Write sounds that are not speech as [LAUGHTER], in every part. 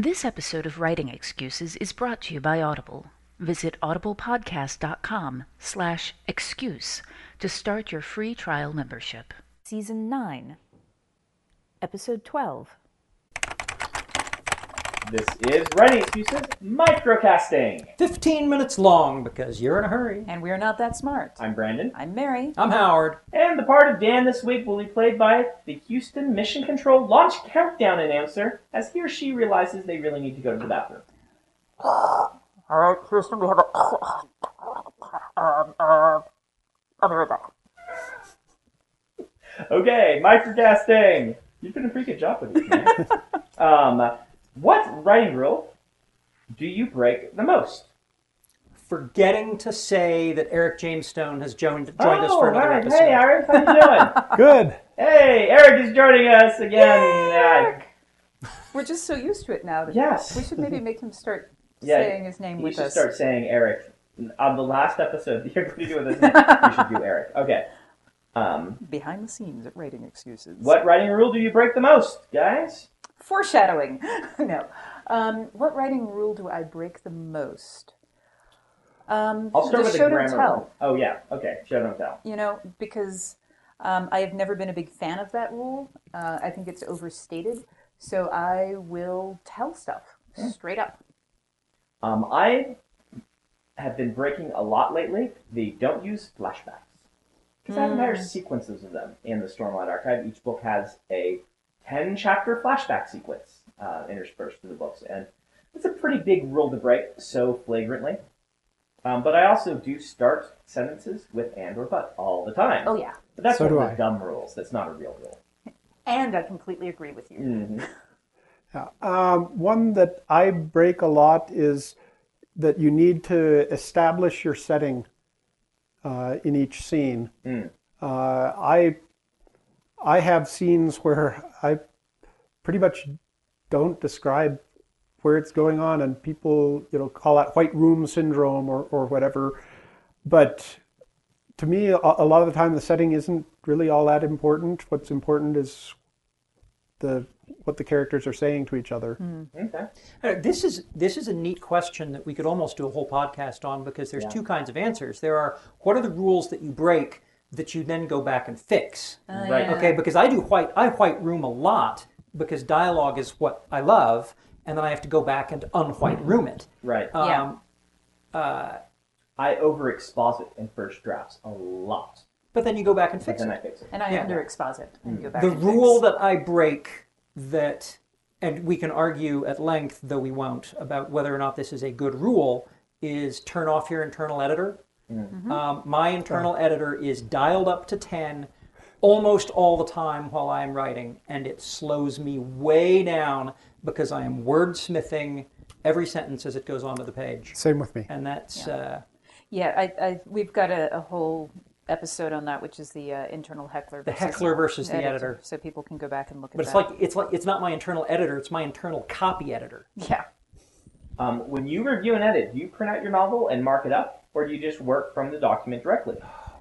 This episode of Writing Excuses is brought to you by Audible. Visit audiblepodcast.com slash excuse to start your free trial membership. Season 9, Episode 12. This is Writing Excuses Microcasting. 15 minutes long because you're in a hurry. And we're not that smart. I'm Brandon, I'm Mary. I'm Howard. and the part of Dan this week will be played by the Houston Mission Control launch countdown announcer as he or she realizes they really need to go to the bathroom. All right, Houston, we have a. Um, uh, I'll be right back. Okay, microcasting. You've been a pretty good job with this, man. [LAUGHS] um, what writing rule do you break the most? Forgetting to say that Eric James Stone has joined, joined us oh, for another right. episode. Hey, Eric, how you doing? [LAUGHS] Good. hey, Eric is joining us again. Uh, We're just so used to it now. That Yes. We should maybe make him start [LAUGHS] Yeah, saying his name you with should start saying Eric on the last episode. [LAUGHS] You're going to do with this. you should do Eric. Okay. Um, Behind the scenes at Writing Excuses. what writing rule do you break the most, guys? Foreshadowing. [LAUGHS] no. Um, what writing rule do I break the most? Um, I'll start the with show the don't grammar. tell. one. Oh yeah. Okay. Show don't tell. You know, because um, I have never been a big fan of that rule. Uh, I think it's overstated. So I will tell stuff straight up. Um, I have been breaking a lot lately. The don't use flashbacks because I have entire sequences of them in the Stormlight Archive. Each book has a ten chapter flashback sequence uh, interspersed through the books, and it's a pretty big rule to break so flagrantly. Um, but I also do start sentences with and or but all the time. Oh, yeah. But that's So one of the dumb rules. That's not a real rule. And I completely agree with you. hmm [LAUGHS] Yeah. Um, one that I break a lot is that you need to establish your setting uh, in each scene. Mm. Uh, I I have scenes where I pretty much don't describe where it's going on, and people you know call that white room syndrome or or whatever. But to me, a, a lot of the time, the setting isn't really all that important. What's important is the what the characters are saying to each other. Okay. Uh, This is this is a neat question that we could almost do a whole podcast on because there's Yeah. two kinds of answers. There are what are the rules that you break that you then go back and fix. Right. yeah. Okay, because I do white I white room a lot because dialogue is what I love, and then I have to go back and unwhite room it. Right. Yeah. Um, uh, I overexposit in first drafts a lot, but then you go back and but fix then it. I fix it. And I Yeah. underexposit and go back. the and rule fix. that I break that, and we can argue at length, though we won't, about whether or not this is a good rule, is turn off your internal editor. Um, my internal editor is dialed up to 10 almost all the time while I am writing, and it slows me way down because I am wordsmithing every sentence as it goes onto the page. Same with me. And that's, uh, Yeah, I, I, we've got a, a whole episode on that, which is the uh, internal heckler. The versus heckler versus the editor. So people can go back and look at but it's that. like it's like it's not my internal editor; it's my internal copy editor. yeah. Um, when you review and edit, do you print out your novel and mark it up, or do you just work from the document directly?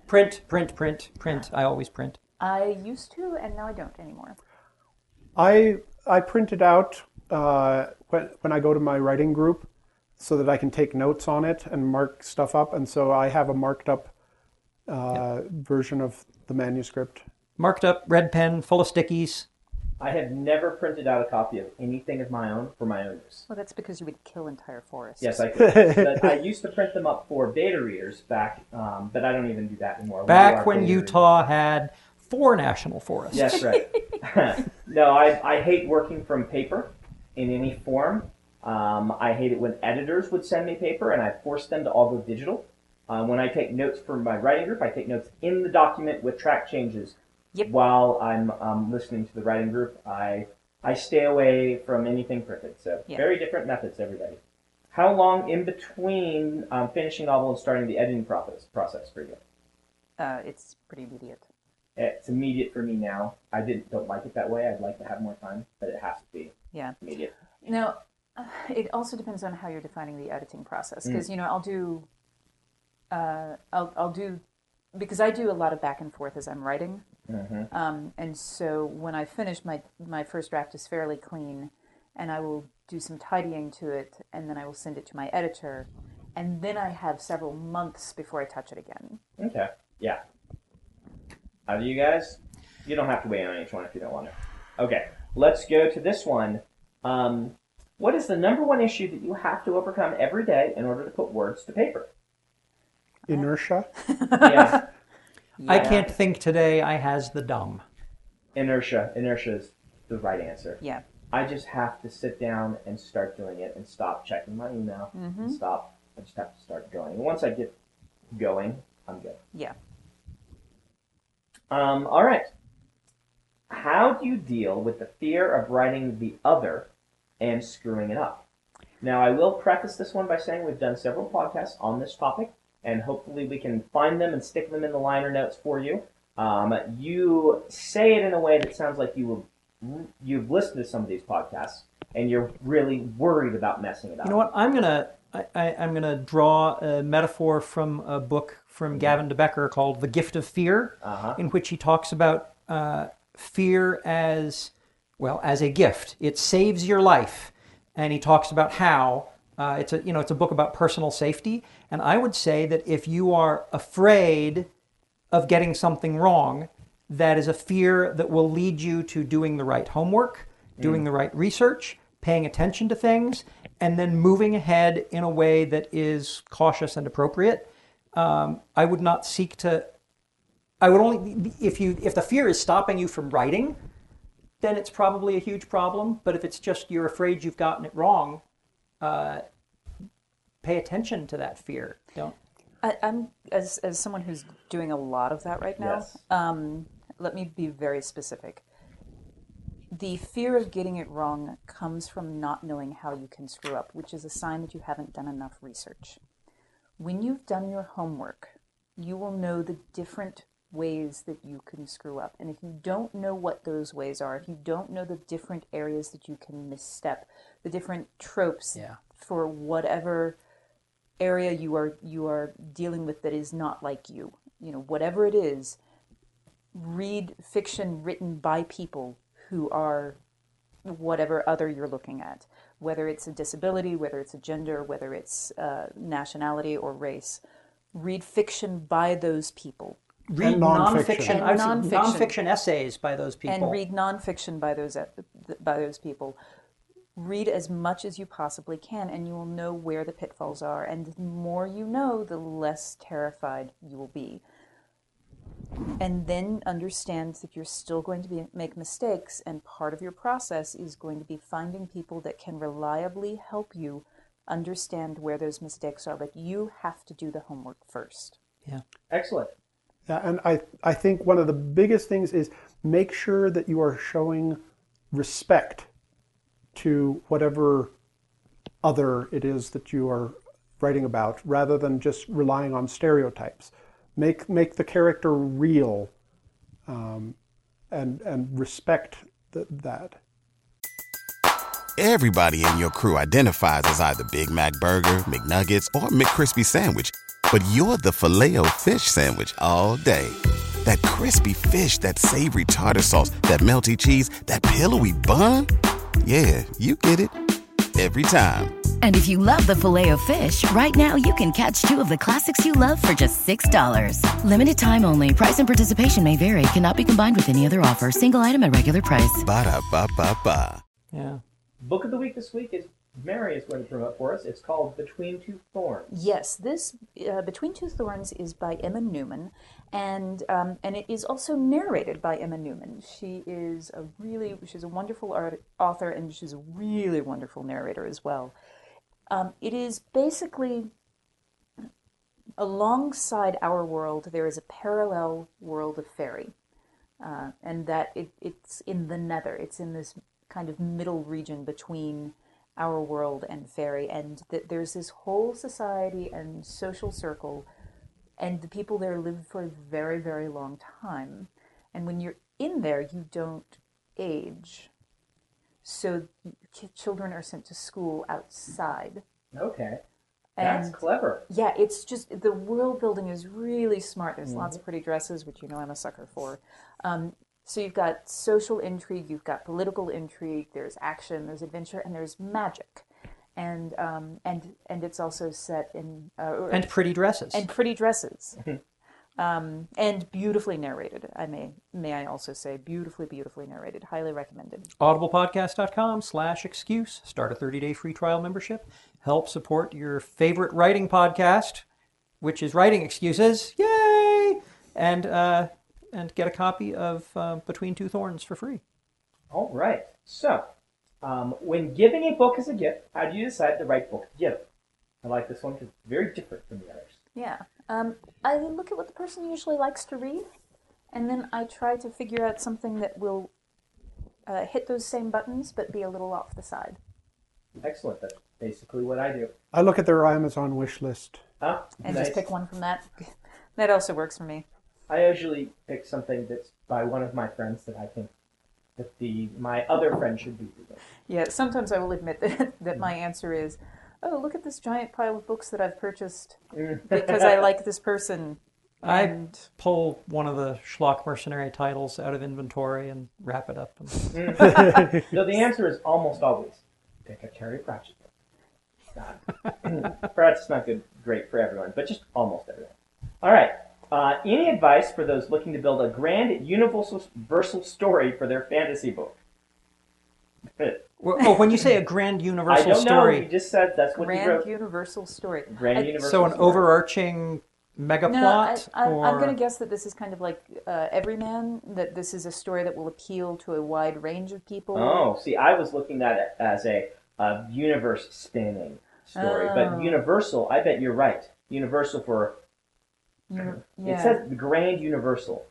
Print, print, print, print. I always print. I used to, and now I don't anymore. I I print it out uh, when when I go to my writing group, so that I can take notes on it and mark stuff up, and so I have a marked up uh, version of the manuscript. Marked up, red pen, full of stickies. I have never printed out a copy of anything of my own for my own use. Well, that's because you would kill entire forests. Yes, I [LAUGHS] could. but I used to print them up for beta readers back, um, but I don't even do that anymore. Back when beta Utah had four national forests. Yes, right. [LAUGHS] [LAUGHS] no, I, I hate working from paper in any form. Um, I hate it when editors would send me paper and I force them to all go digital. Uh, when I take notes for my writing group, I take notes in the document with track changes. Yep. While I'm um, listening to the writing group, I I stay away from anything printed. So Yeah. very different methods, everybody. How long in between um, finishing novel and starting the editing process process for you? Uh, it's pretty immediate. It's immediate for me now. I didn't don't like it that way. I'd like to have more time, but it has to be Yeah. immediate. Now, uh, it also depends on how you're defining the editing process. Mm. Because you know, I'll do, uh, I'll I'll do, because I do a lot of back and forth as I'm writing. Um, and so when I finish my my first draft is fairly clean, and I will do some tidying to it, and then I will send it to my editor, and then I have several months before I touch it again. Okay. Yeah. How do you guys? You don't have to weigh in on each one if you don't want to. Okay. Let's go to this one. Um, what is the number one issue that you have to overcome every day in order to put words to paper? Inertia. Yeah. I can't think today. I has the dumb. Inertia. Inertia is the right answer. Yeah. I just have to sit down and start doing it and stop checking my email and stop. I just have to start going. And once I get going, I'm good. Yeah. Um, all right. How do you deal with the fear of writing the other and screwing it up? Now, I will preface this one by saying we've done several podcasts on this topic, and hopefully we can find them and stick them in the liner notes for you. Um, you say it in a way that sounds like you will, you've listened to some of these podcasts and you're really worried about messing it up. You know what? I'm gonna I, I, I'm gonna draw a metaphor from a book from Gavin De Becker called "The Gift of Fear," Uh-huh. in which he talks about uh, fear as well as a gift. It saves your life, and he talks about how uh, it's a you know it's a book about personal safety. And I would say that if you are afraid of getting something wrong, that is a fear that will lead you to doing the right homework, doing the right research, paying attention to things, and then moving ahead in a way that is cautious and appropriate. Um, I would not seek to. I would only if you if the fear is stopping you from writing, then it's probably a huge problem. But if it's just you're afraid you've gotten it wrong, uh, pay attention to that fear. Don't. I, I'm as as someone who's doing a lot of that right now. Yes. Um, let me be very specific. The fear of getting it wrong comes from not knowing how you can screw up, which is a sign that you haven't done enough research. When you've done your homework, you will know the different ways that you can screw up. And if you don't know what those ways are, if you don't know the different areas that you can misstep, the different tropes Yeah. for whatever area you are you are dealing with that is not like you you know whatever it is read fiction written by people who are whatever other you're looking at whether it's a disability whether it's a gender whether it's uh, nationality or race read fiction by those people Read And nonfiction. nonfiction. And I would say nonfiction. nonfiction essays by those people. and read nonfiction by those by those people. Read as much as you possibly can, and you will know where the pitfalls are. And the more you know, the less terrified you will be. And then understand that you're still going to be, make mistakes, and part of your process is going to be finding people that can reliably help you understand where those mistakes are. But you have to do the homework first. yeah. Excellent. Yeah, and I, I think one of the biggest things is make sure that you are showing respect to whatever other it is that you are writing about, rather than just relying on stereotypes. Make make the character real, um, and and respect th- that. Everybody in your crew identifies as either Big Mac Burger, McNuggets, or McCrispy Sandwich. But you're the filet fish Sandwich all day. That crispy fish, that savory tartar sauce, that melty cheese, that pillowy bun. Yeah, you get it. Every time. And if you love the filet of fish, right now you can catch two of the classics you love for just $6. Limited time only. Price and participation may vary. Cannot be combined with any other offer. Single item at regular price. Ba-da-ba-ba-ba. Yeah. Book of the week this week is Mary is going to promote for us. It's called Between Two Thorns. Yes, this uh, Between Two Thorns is by Emma Newman, and um, and it is also narrated by Emma Newman. She is a really she's a wonderful art, author, and she's a really wonderful narrator as well. Um, it is basically alongside our world. There is a parallel world of fairy, uh, and that it, it's in the nether. It's in this kind of middle region between our world and fairy, and that there's this whole society and social circle, and the people there live for a very, very long time. And when you're in there, you don't age. So children are sent to school outside. Okay. That's And clever. yeah, it's just the world building is really smart. There's lots of pretty dresses, which you know I'm a sucker for. Um, So you've got social intrigue, you've got political intrigue, there's action, there's adventure, and there's magic, and um, and and it's also set in uh, And pretty dresses. and pretty dresses, [LAUGHS] um, and beautifully narrated. I may may I also say beautifully beautifully narrated. Highly recommended. audiblepodcast.com slash excuse start a 30-day free trial membership help support your favorite writing podcast which is writing excuses yay and uh, and get a copy of uh, between two thorns for free All right. So, um, when giving a book as a gift, how do you decide the right book to give? I like this one because it's very different from the others. Yeah. Um, I look at what the person usually likes to read, and then I try to figure out something that will uh, hit those same buttons but be a little off the side. Excellent. That's basically what I do. I look at their Amazon wish list. Huh? And Nice. just pick one from that. [LAUGHS] that also works for me. I usually pick something that's by one of my friends that I think that the my other friend should be reading. Yeah, sometimes I will admit that, [LAUGHS] that my answer is, oh, look at this giant pile of books that I've purchased mm. because I like this person. [LAUGHS] i And pull one of the schlock mercenary titles out of inventory and wrap it up mm. and [LAUGHS] So the answer is almost always pick a Terry Pratchett book. God. Pratchett's not good, great for everyone, but just almost everyone. All right. Uh, any advice for those looking to build a grand universal universal story for their fantasy book? [LAUGHS] Well, oh when you say a grand [LAUGHS] I universal don't know. story You just said that's what you grand wrote. universal story. Grand I- universal. so an story. overarching mega No, I, plot I, or I'm going to guess that this is kind of like uh, Everyman, that this is a story that will appeal to a wide range of people. Oh, see, I was looking at it as a, a universe spanning story, Oh. but universal. I bet you're right. Universal for Uni- it says the grand universal.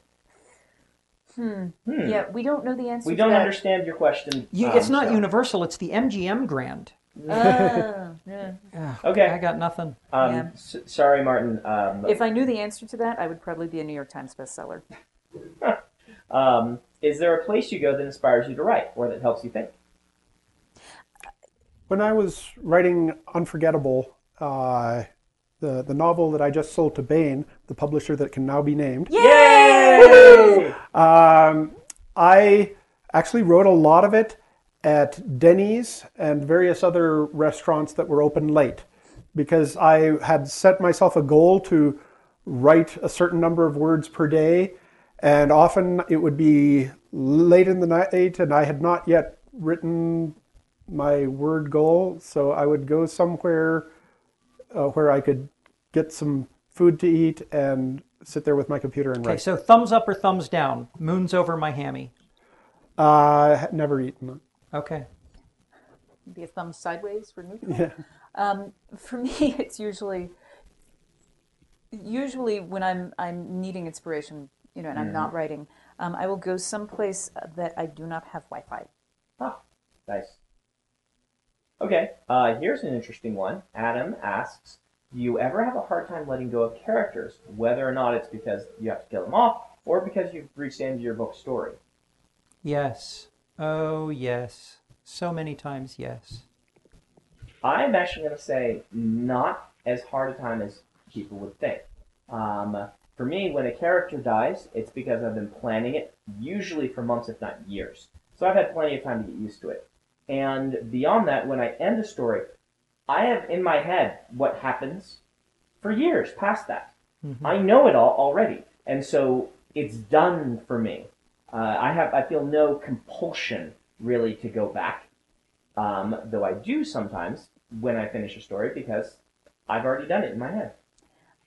hmm. Hmm. Yeah, we don't know the answer We don't that. understand your question. You, um, it's not so- universal it's the mgm grand Ah, yeah. Ah, Okay. i got nothing Um, Yeah. s- sorry, Martin. Um, If I knew the answer to that, I would probably be a New York Times bestseller. [LAUGHS] um, is there a place you go that inspires you to write or that helps you think? When I was writing Unforgettable, uh, the the novel that I just sold to Baen, the publisher that can now be named, Yay! um, I actually wrote a lot of it at Denny's and various other restaurants that were open late because I had set myself a goal to write a certain number of words per day, and often it would be late in the night and I had not yet written my word goal, so I would go somewhere uh, where I could get some food to eat and sit there with my computer and write. okay so thumbs up or thumbs down Moons Over My Hammy Uh, never eaten it. okay Be a thumb sideways for neutral. Yeah. Um, for me, [LAUGHS] it's usually usually when I'm I'm needing inspiration, you know, and I'm not writing, um, I will go someplace that I do not have Wi-Fi. Ah, nice. Okay, uh, here's an interesting one. Adam asks, do you ever have a hard time letting go of characters, whether or not it's because you have to kill them off or because you've reached the end of your book story? yes oh yes so many times yes I'm actually going to say not as hard a time as people would think. Um, for me, when a character dies, it's because I've been planning it, usually for months, if not years. So I've had plenty of time to get used to it. And beyond that, when I end a story, I have in my head what happens for years past that. I know it all already, and so it's done for me. Uh, I have I feel no compulsion really to go back um, though I do sometimes when I finish a story because I've already done it in my head.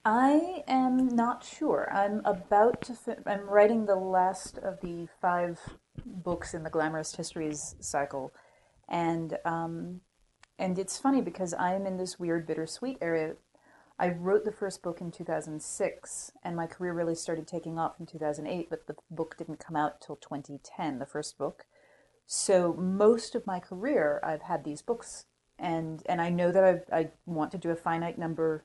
I am not sure. I'm about to. Fi- I'm writing the last of the five books in the Glamourist Histories cycle, and um, and it's funny because I'm in this weird bittersweet area. I wrote the first book in 2006, and my career really started taking off in 2008. But the book didn't come out till 2010, the first book. So most of my career, I've had these books, and and I know that I I want to do a finite number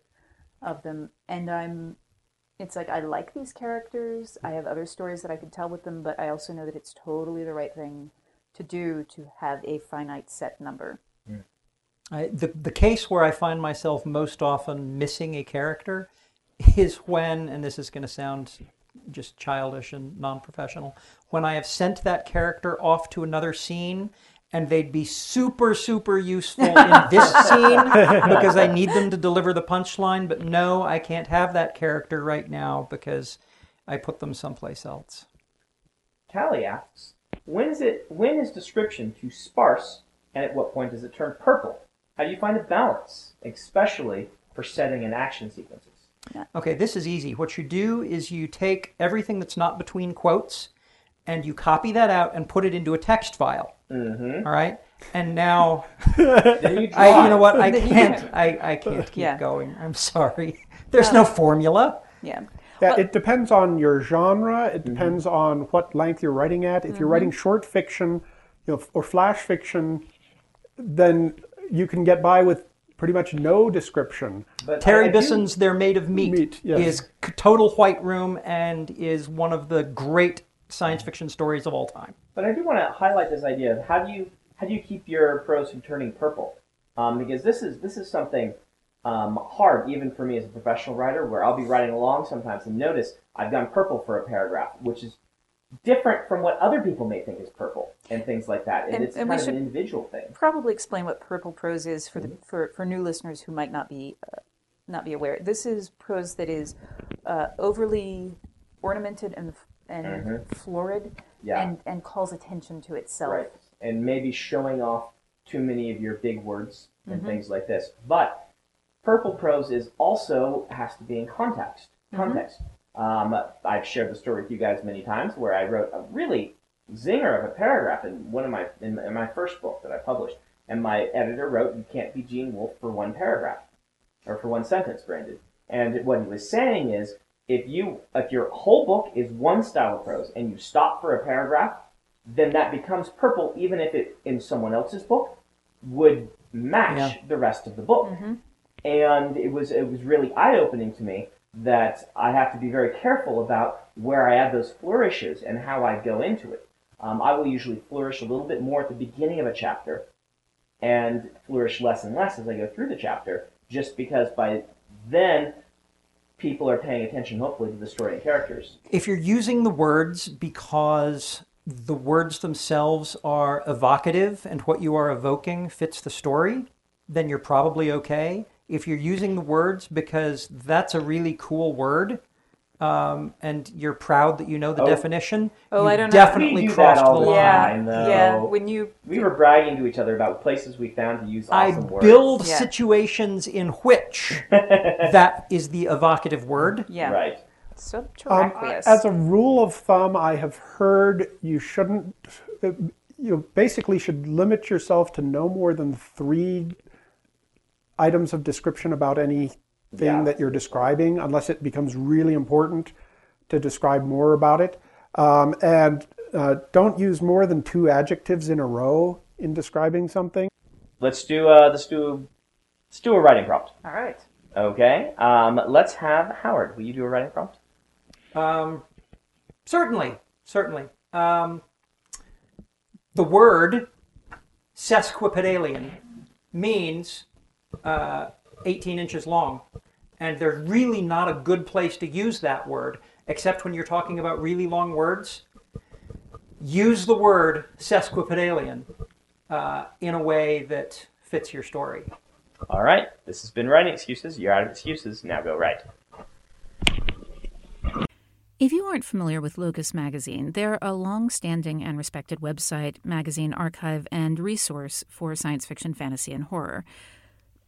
of them and i'm it's like i like these characters i have other stories that i could tell with them but i also know that it's totally the right thing to do to have a finite set number mm. I, the the case where I find myself most often missing a character is when, and this is going to sound just childish and non-professional. When I have sent that character off to another scene and they'd be super super useful in this [LAUGHS] scene because I need them to deliver the punchline, but no, I can't have that character right now because I put them someplace else. Callie asks, when is it when is description too sparse and at what point does it turn purple? How do you find a balance, especially for setting and action sequences? Okay, this is easy. What you do is you take everything that's not between quotes and you copy that out and put it into a text file. Mm-hmm. All right? And now [LAUGHS] you. I you know what? I can't I, I can't keep Yeah. going. I'm sorry. [LAUGHS] There's no formula. Yeah. Yeah, Well- it depends on your genre. It depends on what length you're writing at. If you're writing short fiction, you know, or flash fiction, then you can get by with pretty much no description. But Terry I- I do- Bisson's They're Made of Meat, Meat, yes. is total white room and is one of the great science fiction stories of all time. But I do want to highlight this idea of how do you how do you keep your prose from turning purple? Um, because this is this is something um, hard even for me as a professional writer, where I'll be writing along sometimes and notice I've gone purple for a paragraph, which is different from what other people may think is purple and things like that. And, And- it's and kind of an individual thing. Probably explain what purple prose is for the for, for new listeners who might not be uh, not be aware. This is prose that is uh, overly ornamented and and florid, Yeah. and and calls attention to itself. Right. And maybe showing off too many of your big words and things like this. But purple prose is also has to be in context. Context. Um, I've shared the story with you guys many times where I wrote a really zinger of a paragraph in one of my in, in my first book that I published, and my editor wrote, "You can't be Gene Wolfe for one paragraph, or for one sentence, Brandon." And what he was saying is, if you if your whole book is one style of prose and you stop for a paragraph, then that becomes purple, even if it in someone else's book would match Yeah. the rest of the book. And it was it was really eye opening to me that I have to be very careful about where I add those flourishes and how I go into it. Um, I will usually flourish a little bit more at the beginning of a chapter, and flourish less and less as I go through the chapter, just because by then people are paying attention, hopefully, to the story and characters. If you're using the words because the words themselves are evocative and what you are evoking fits the story, then you're probably okay. If you're using the words because that's a really cool word, um, and you're proud that you know the Oh. definition, Oh, you I don't know. definitely We do that crossed all the the line. Yeah, though. yeah. When you We were bragging to each other about places we found to use I awesome words. build Yeah. situations in which [LAUGHS] that is the evocative word. yeah, Right. so Um, as a rule of thumb, I have heard you shouldn't, uh, you basically should limit yourself to no more than three items of description about anything Yeah. that you're describing, unless it becomes really important to describe more about it. Um, and uh, don't use more than two adjectives in a row in describing something. Let's do uh, let's do let's do a writing prompt. All right. Okay. Um, let's have Howard. Will you do a writing prompt? Um, certainly, certainly. Um, the word sesquipedalian means uh, 18 inches long. And there's really not a good place to use that word, except when you're talking about really long words. Use the word sesquipedalian uh, in a way that fits your story. All right. This has been writing excuses. You're out of excuses. Now go write. If you aren't familiar with Locus Magazine, they're a long standing and respected website, magazine archive, and resource for science fiction, fantasy, and horror.